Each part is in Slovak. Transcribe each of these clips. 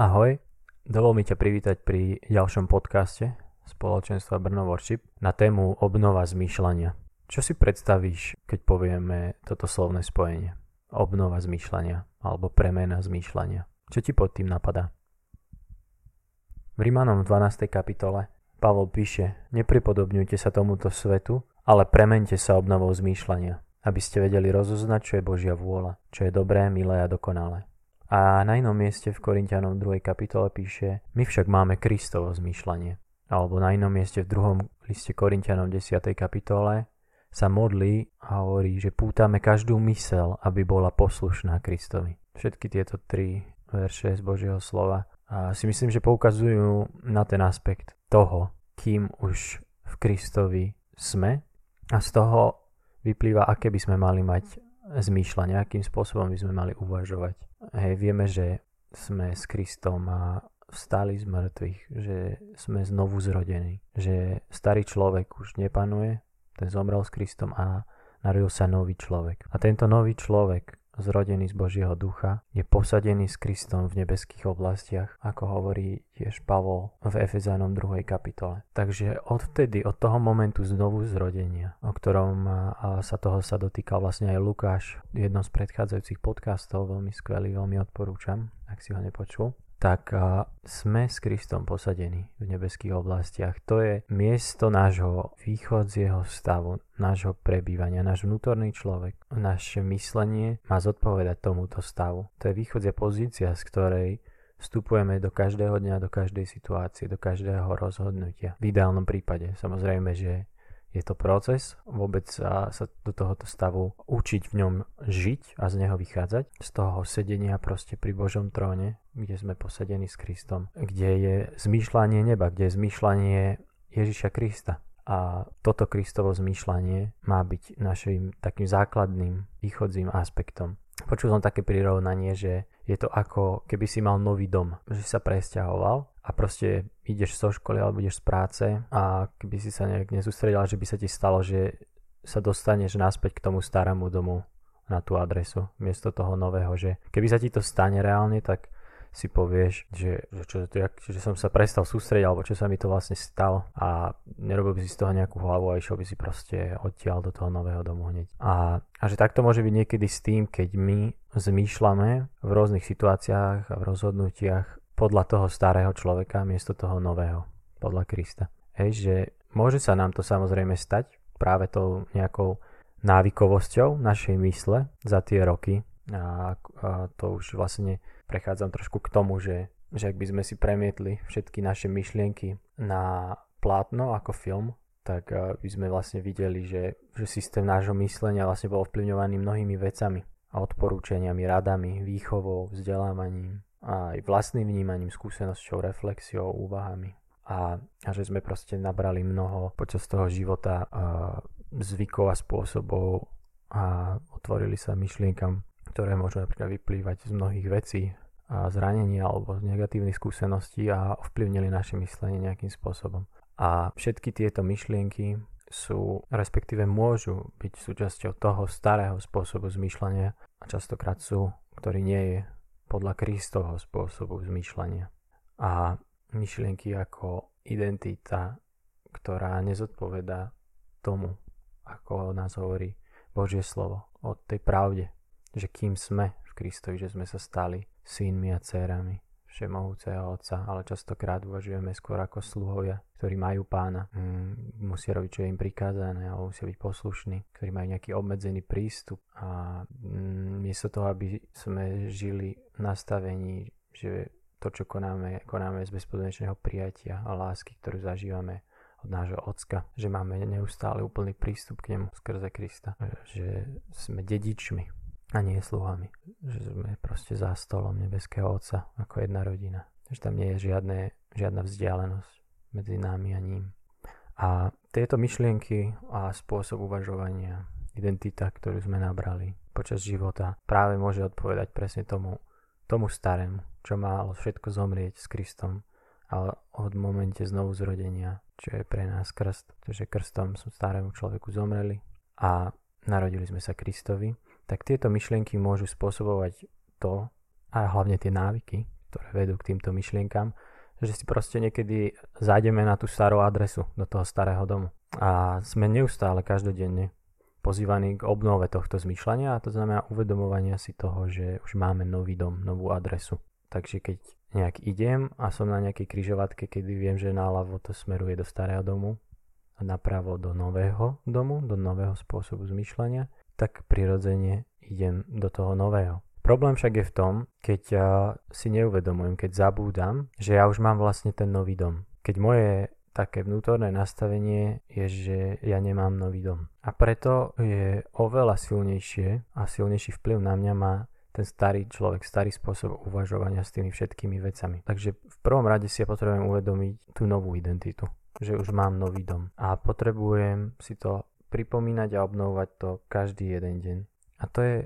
Ahoj, dovol mi ťa privítať pri ďalšom podcaste spoločenstva Brno Worship na tému obnova zmýšľania. Čo si predstavíš, keď povieme toto slovné spojenie? Obnova zmýšľania alebo premena zmýšľania. Čo ti pod tým napadá? V Rímanom v 12. kapitole Pavol píše, nepripodobňujte sa tomuto svetu, ale premente sa obnovou zmýšľania, aby ste vedeli rozoznať, čo je Božia vôľa, čo je dobré, milé a dokonalé. A na inom mieste v Korintianom 2. kapitole píše, my však máme Kristovo zmýšľanie. Alebo na inom mieste v druhom liste Korintianom 10. kapitole sa modlí a hovorí, že pútame každú mysel, aby bola poslušná Kristovi. Všetky tieto tri verše z Božieho slova a si myslím, že poukazujú na ten aspekt toho, kým už v Kristovi sme a z toho vyplýva, aké by sme mali mať zmýšľanie, akým spôsobom by sme mali uvažovať. Hej, vieme, že sme s Kristom a vstali z mŕtvych, že sme znovu zrodení, že starý človek už nepanuje, ten zomrel s Kristom a narodil sa nový človek. A tento nový človek zrodený z Božieho ducha, je posadený s Kristom v nebeských oblastiach, ako hovorí tiež Pavol v Efezánom 2. kapitole. Takže odvtedy, od toho momentu znovu zrodenia, o ktorom sa toho sa dotýkal vlastne aj Lukáš jednom z predchádzajúcich podcastov, veľmi skvelý, veľmi odporúčam, ak si ho nepočul, tak sme s Kristom posadení v nebeských oblastiach. To je miesto nášho východzieho stavu, nášho prebývania. Náš vnútorný človek, naše myslenie má zodpovedať tomuto stavu. To je východzia pozícia, z ktorej vstupujeme do každého dňa, do každej situácie, do každého rozhodnutia. V ideálnom prípade samozrejme, že je to proces, vôbec sa, sa do tohoto stavu učiť v ňom žiť a z neho vychádzať. Z toho sedenia proste pri Božom tróne, kde sme posadení s Kristom, kde je zmýšľanie neba, kde je zmýšľanie Ježiša Krista. A toto Kristovo zmýšľanie má byť našim takým základným východzím aspektom. Počul som také prirovnanie, že je to ako keby si mal nový dom, že sa presťahoval a proste ideš zo školy alebo ideš z práce a keby si sa nejak nezústredil, že by sa ti stalo, že sa dostaneš naspäť k tomu starému domu na tú adresu, miesto toho nového, že keby sa ti to stane reálne, tak si povieš, že, že, čo, že som sa prestal sústrediť, alebo čo sa mi to vlastne stalo a nerobil by si z toho nejakú hlavu a išiel by si proste odtiaľ do toho nového domu hneď. A, a že takto môže byť niekedy s tým, keď my zmýšľame v rôznych situáciách a v rozhodnutiach podľa toho starého človeka miesto toho nového, podľa Krista. Hej, že môže sa nám to samozrejme stať práve tou nejakou návykovosťou našej mysle za tie roky a, a to už vlastne prechádzam trošku k tomu, že, že ak by sme si premietli všetky naše myšlienky na plátno ako film, tak eh, by sme vlastne videli, že, že systém nášho myslenia vlastne bol ovplyvňovaný mnohými vecami a odporúčaniami, radami, výchovou, vzdelávaním a aj vlastným vnímaním, skúsenosťou, reflexiou, úvahami. A, a že sme proste nabrali mnoho počas toho života eh, zvykov a spôsobov a otvorili sa myšlienkam, ktoré môžu napríklad vyplývať z mnohých vecí, a zranení alebo z negatívnych skúseností a ovplyvnili naše myslenie nejakým spôsobom. A všetky tieto myšlienky sú, respektíve môžu byť súčasťou toho starého spôsobu zmýšľania a častokrát sú, ktorý nie je podľa Kristovho spôsobu zmýšľania. A myšlienky ako identita, ktorá nezodpoveda tomu, ako nás hovorí Božie slovo o tej pravde, že kým sme v Kristovi, že sme sa stali synmi a dcerami všemohúceho Otca, ale častokrát uvažujeme skôr ako sluhovia, ktorí majú pána, mm, musia robiť, čo je im prikázané, alebo musia byť poslušní, ktorí majú nejaký obmedzený prístup. A mm, miesto toho, aby sme žili v nastavení, že to, čo konáme, konáme z bezpodmienečného prijatia a lásky, ktorú zažívame od nášho Ocka, že máme neustále úplný prístup k nemu skrze Krista, že sme dedičmi a nie sluhami. Že sme proste za stolom nebeského Otca ako jedna rodina. Že tam nie je žiadne, žiadna vzdialenosť medzi nami a ním. A tieto myšlienky a spôsob uvažovania, identita, ktorú sme nabrali počas života, práve môže odpovedať presne tomu, tomu starému, čo malo všetko zomrieť s Kristom, ale od momente znovu zrodenia, čo je pre nás krst, pretože krstom som starému človeku zomreli a narodili sme sa Kristovi tak tieto myšlienky môžu spôsobovať to, a hlavne tie návyky, ktoré vedú k týmto myšlienkam, že si proste niekedy zájdeme na tú starú adresu do toho starého domu. A sme neustále, každodenne pozývaní k obnove tohto zmýšľania a to znamená uvedomovania si toho, že už máme nový dom, novú adresu. Takže keď nejak idem a som na nejakej kryžovatke, kedy viem, že náľavo to smeruje do starého domu a napravo do nového domu, do nového spôsobu zmýšľania, tak prirodzene idem do toho nového. Problém však je v tom, keď ja si neuvedomujem, keď zabúdam, že ja už mám vlastne ten nový dom. Keď moje také vnútorné nastavenie je, že ja nemám nový dom. A preto je oveľa silnejšie a silnejší vplyv na mňa má ten starý človek, starý spôsob uvažovania s tými všetkými vecami. Takže v prvom rade si ja potrebujem uvedomiť tú novú identitu, že už mám nový dom a potrebujem si to pripomínať a obnovovať to každý jeden deň. A to je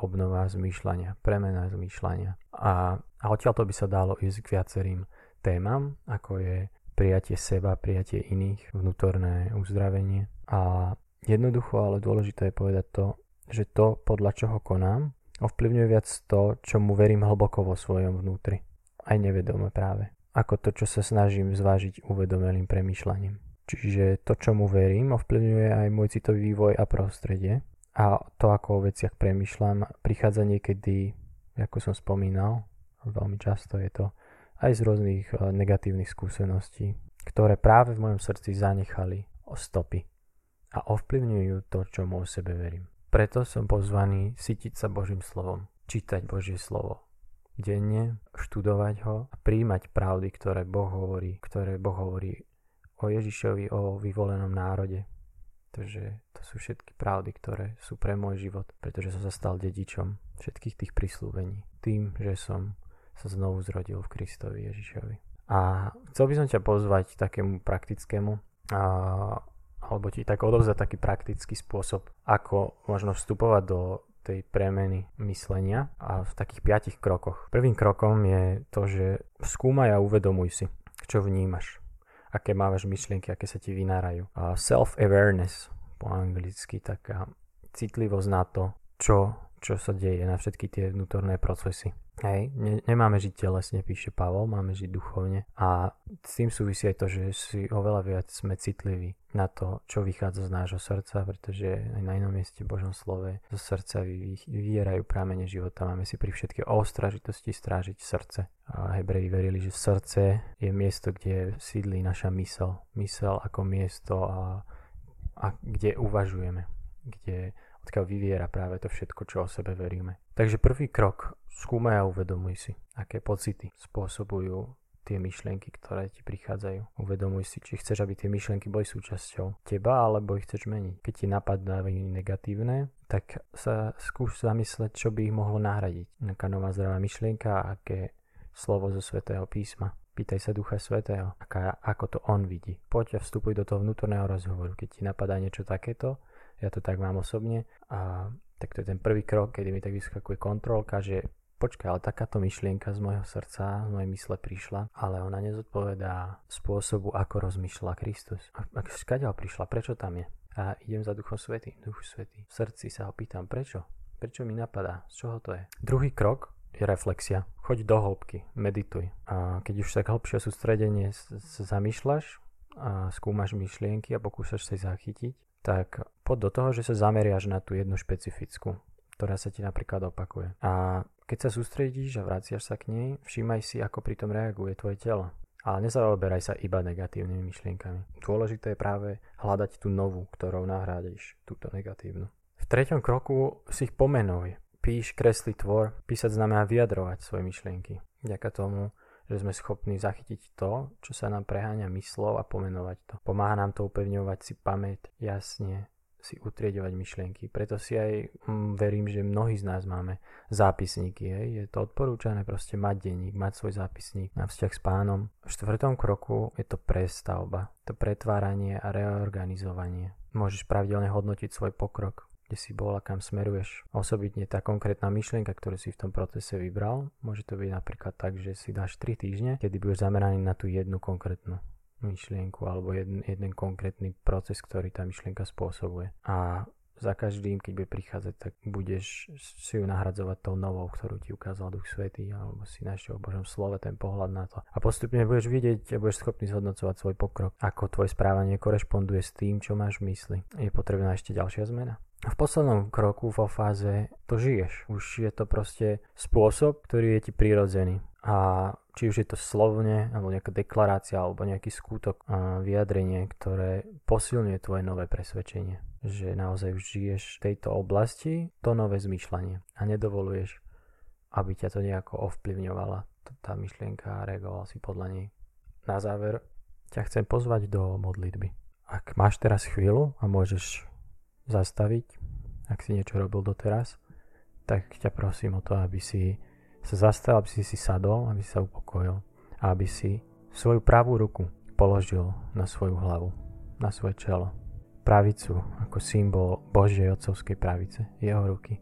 obnova zmýšľania, premena zmýšľania. A, a odtiaľ to by sa dalo ísť k viacerým témam, ako je prijatie seba, prijatie iných, vnútorné uzdravenie. A jednoducho, ale dôležité je povedať to, že to, podľa čoho konám, ovplyvňuje viac to, čomu verím hlboko vo svojom vnútri. Aj nevedome práve. Ako to, čo sa snažím zvážiť uvedomelým premýšľaním. Čiže to, čomu verím, ovplyvňuje aj môj citový vývoj a prostredie. A to, ako o veciach premýšľam, prichádza niekedy, ako som spomínal, veľmi často je to aj z rôznych eh, negatívnych skúseností, ktoré práve v mojom srdci zanechali stopy a ovplyvňujú to, čo o sebe verím. Preto som pozvaný cítiť sa Božím slovom, čítať Božie slovo, denne študovať ho a príjmať pravdy, ktoré Boh hovorí, ktoré Boh hovorí o Ježišovi, o vyvolenom národe. Takže to sú všetky pravdy, ktoré sú pre môj život, pretože som sa stal dedičom všetkých tých prislúbení. Tým, že som sa znovu zrodil v Kristovi Ježišovi. A chcel by som ťa pozvať takému praktickému a, alebo ti tak odovzdať taký praktický spôsob, ako možno vstupovať do tej premeny myslenia a v takých piatich krokoch. Prvým krokom je to, že skúmaj a uvedomuj si, čo vnímaš, aké máš myšlienky, aké sa ti vynárajú. self-awareness po anglicky, taká citlivosť na to, čo, čo sa deje, na všetky tie vnútorné procesy. Hej, ne, nemáme žiť telesne, píše Pavol, máme žiť duchovne a s tým súvisí aj to, že si oveľa viac sme citliví na to, čo vychádza z nášho srdca, pretože aj na inom mieste Božom slove zo srdca vyvierajú prámene života. Máme si pri všetkej ostražitosti strážiť srdce. A Hebreji verili, že srdce je miesto, kde sídli naša mysel. Mysel ako miesto, a, a kde uvažujeme, kde odkiaľ vyviera práve to všetko, čo o sebe veríme. Takže prvý krok skúmaj a uvedomuj si, aké pocity spôsobujú tie myšlienky, ktoré ti prichádzajú. Uvedomuj si, či chceš, aby tie myšlienky boli súčasťou teba, alebo ich chceš meniť. Keď ti napadajú negatívne, tak sa skúš zamysleť, čo by ich mohlo nahradiť. Aká nová zdravá myšlienka, aké slovo zo svätého písma. Pýtaj sa Ducha Svetého, aká, ako to on vidí. Poď a vstupuj do toho vnútorného rozhovoru. Keď ti napadá niečo takéto, ja to tak mám osobne, a tak to je ten prvý krok, kedy mi tak vyskakuje kontrolka, že počkaj, ale takáto myšlienka z môjho srdca, z mojej mysle prišla, ale ona nezodpovedá spôsobu, ako rozmýšľa Kristus. A, a prišla, prečo tam je? A idem za Duchom Svetým, Duchu Svetý. V srdci sa ho pýtam, prečo? Prečo mi napadá? Z čoho to je? Druhý krok je reflexia. Choď do hĺbky, medituj. A keď už tak hĺbšie sústredenie zamýšľaš a skúmaš myšlienky a pokúšaš sa ich zachytiť, tak poď do toho, že sa zameriaš na tú jednu špecifickú, ktorá sa ti napríklad opakuje. A keď sa sústredíš a vraciaš sa k nej, všímaj si, ako pri tom reaguje tvoje telo. Ale nezaoberaj sa iba negatívnymi myšlienkami. Dôležité je práve hľadať tú novú, ktorou nahrádíš túto negatívnu. V treťom kroku si ich pomenuj. Píš, kresli, tvor. Písať znamená vyjadrovať svoje myšlienky. Vďaka tomu, že sme schopní zachytiť to, čo sa nám preháňa myslov a pomenovať to. Pomáha nám to upevňovať si pamäť jasne, si utriedovať myšlienky. Preto si aj mm, verím, že mnohí z nás máme zápisníky. Hej. Je to odporúčané proste mať denník, mať svoj zápisník na vzťah s pánom. V štvrtom kroku je to prestavba, to pretváranie a reorganizovanie. Môžeš pravidelne hodnotiť svoj pokrok, kde si bol a kam smeruješ. Osobitne tá konkrétna myšlienka, ktorú si v tom procese vybral, môže to byť napríklad tak, že si dáš 3 týždne, kedy budeš zameraný na tú jednu konkrétnu myšlienku alebo jeden, jeden konkrétny proces, ktorý tá myšlienka spôsobuje. A za každým, keď bude prichádzať, tak budeš si ju nahradzovať tou novou, ktorú ti ukázal Duch Svetý, alebo si našiel v Božom slove ten pohľad na to. A postupne budeš vidieť a budeš schopný zhodnocovať svoj pokrok, ako tvoje správanie korešponduje s tým, čo máš v mysli. Je potrebná ešte ďalšia zmena. V poslednom kroku vo fáze to žiješ. Už je to proste spôsob, ktorý je ti prirodzený. A či už je to slovne, alebo nejaká deklarácia, alebo nejaký skutok a vyjadrenie, ktoré posilňuje tvoje nové presvedčenie. Že naozaj už žiješ v tejto oblasti to nové zmýšľanie a nedovoluješ, aby ťa to nejako ovplyvňovala tá myšlienka a reagoval si podľa nej. Na záver ťa chcem pozvať do modlitby. Ak máš teraz chvíľu a môžeš zastaviť, ak si niečo robil doteraz, tak ťa prosím o to, aby si sa zastal, aby si si sadol, aby si sa upokojil a aby si svoju pravú ruku položil na svoju hlavu, na svoje čelo. Pravicu ako symbol Božej otcovskej pravice, jeho ruky,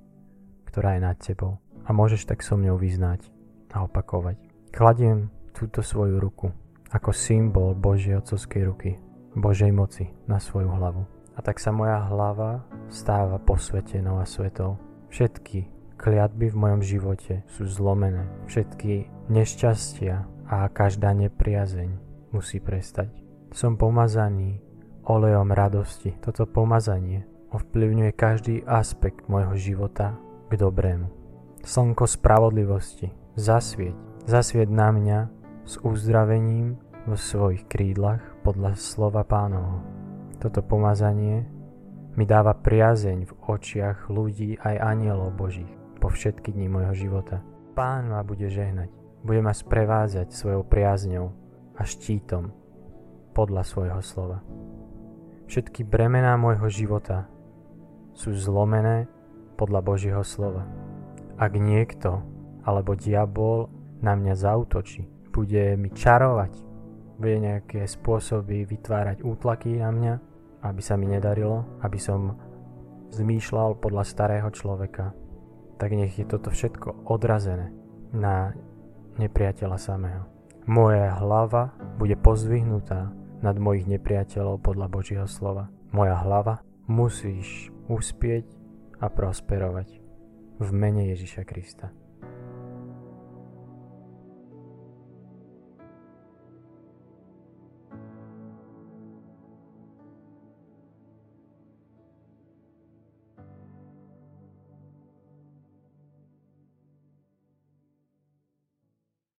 ktorá je nad tebou. A môžeš tak so mňou vyznať a opakovať. Kladiem túto svoju ruku ako symbol Božej otcovskej ruky, Božej moci na svoju hlavu a tak sa moja hlava stáva posvetenou a svetou. Všetky kliatby v mojom živote sú zlomené. Všetky nešťastia a každá nepriazeň musí prestať. Som pomazaný olejom radosti. Toto pomazanie ovplyvňuje každý aspekt môjho života k dobrému. Slnko spravodlivosti, zasvieť, zasvieť na mňa s uzdravením vo svojich krídlach podľa slova pánovho. Toto pomazanie mi dáva priazeň v očiach ľudí aj anielov Božích po všetky dni môjho života. Pán ma bude žehnať, bude ma sprevázať svojou priazňou a štítom podľa svojho slova. Všetky bremená môjho života sú zlomené podľa Božieho slova. Ak niekto alebo diabol na mňa zautočí, bude mi čarovať, bude nejaké spôsoby vytvárať útlaky na mňa, aby sa mi nedarilo, aby som zmýšľal podľa starého človeka, tak nech je toto všetko odrazené na nepriateľa samého. Moja hlava bude pozvihnutá nad mojich nepriateľov podľa Božieho slova. Moja hlava musíš uspieť a prosperovať v mene Ježiša Krista.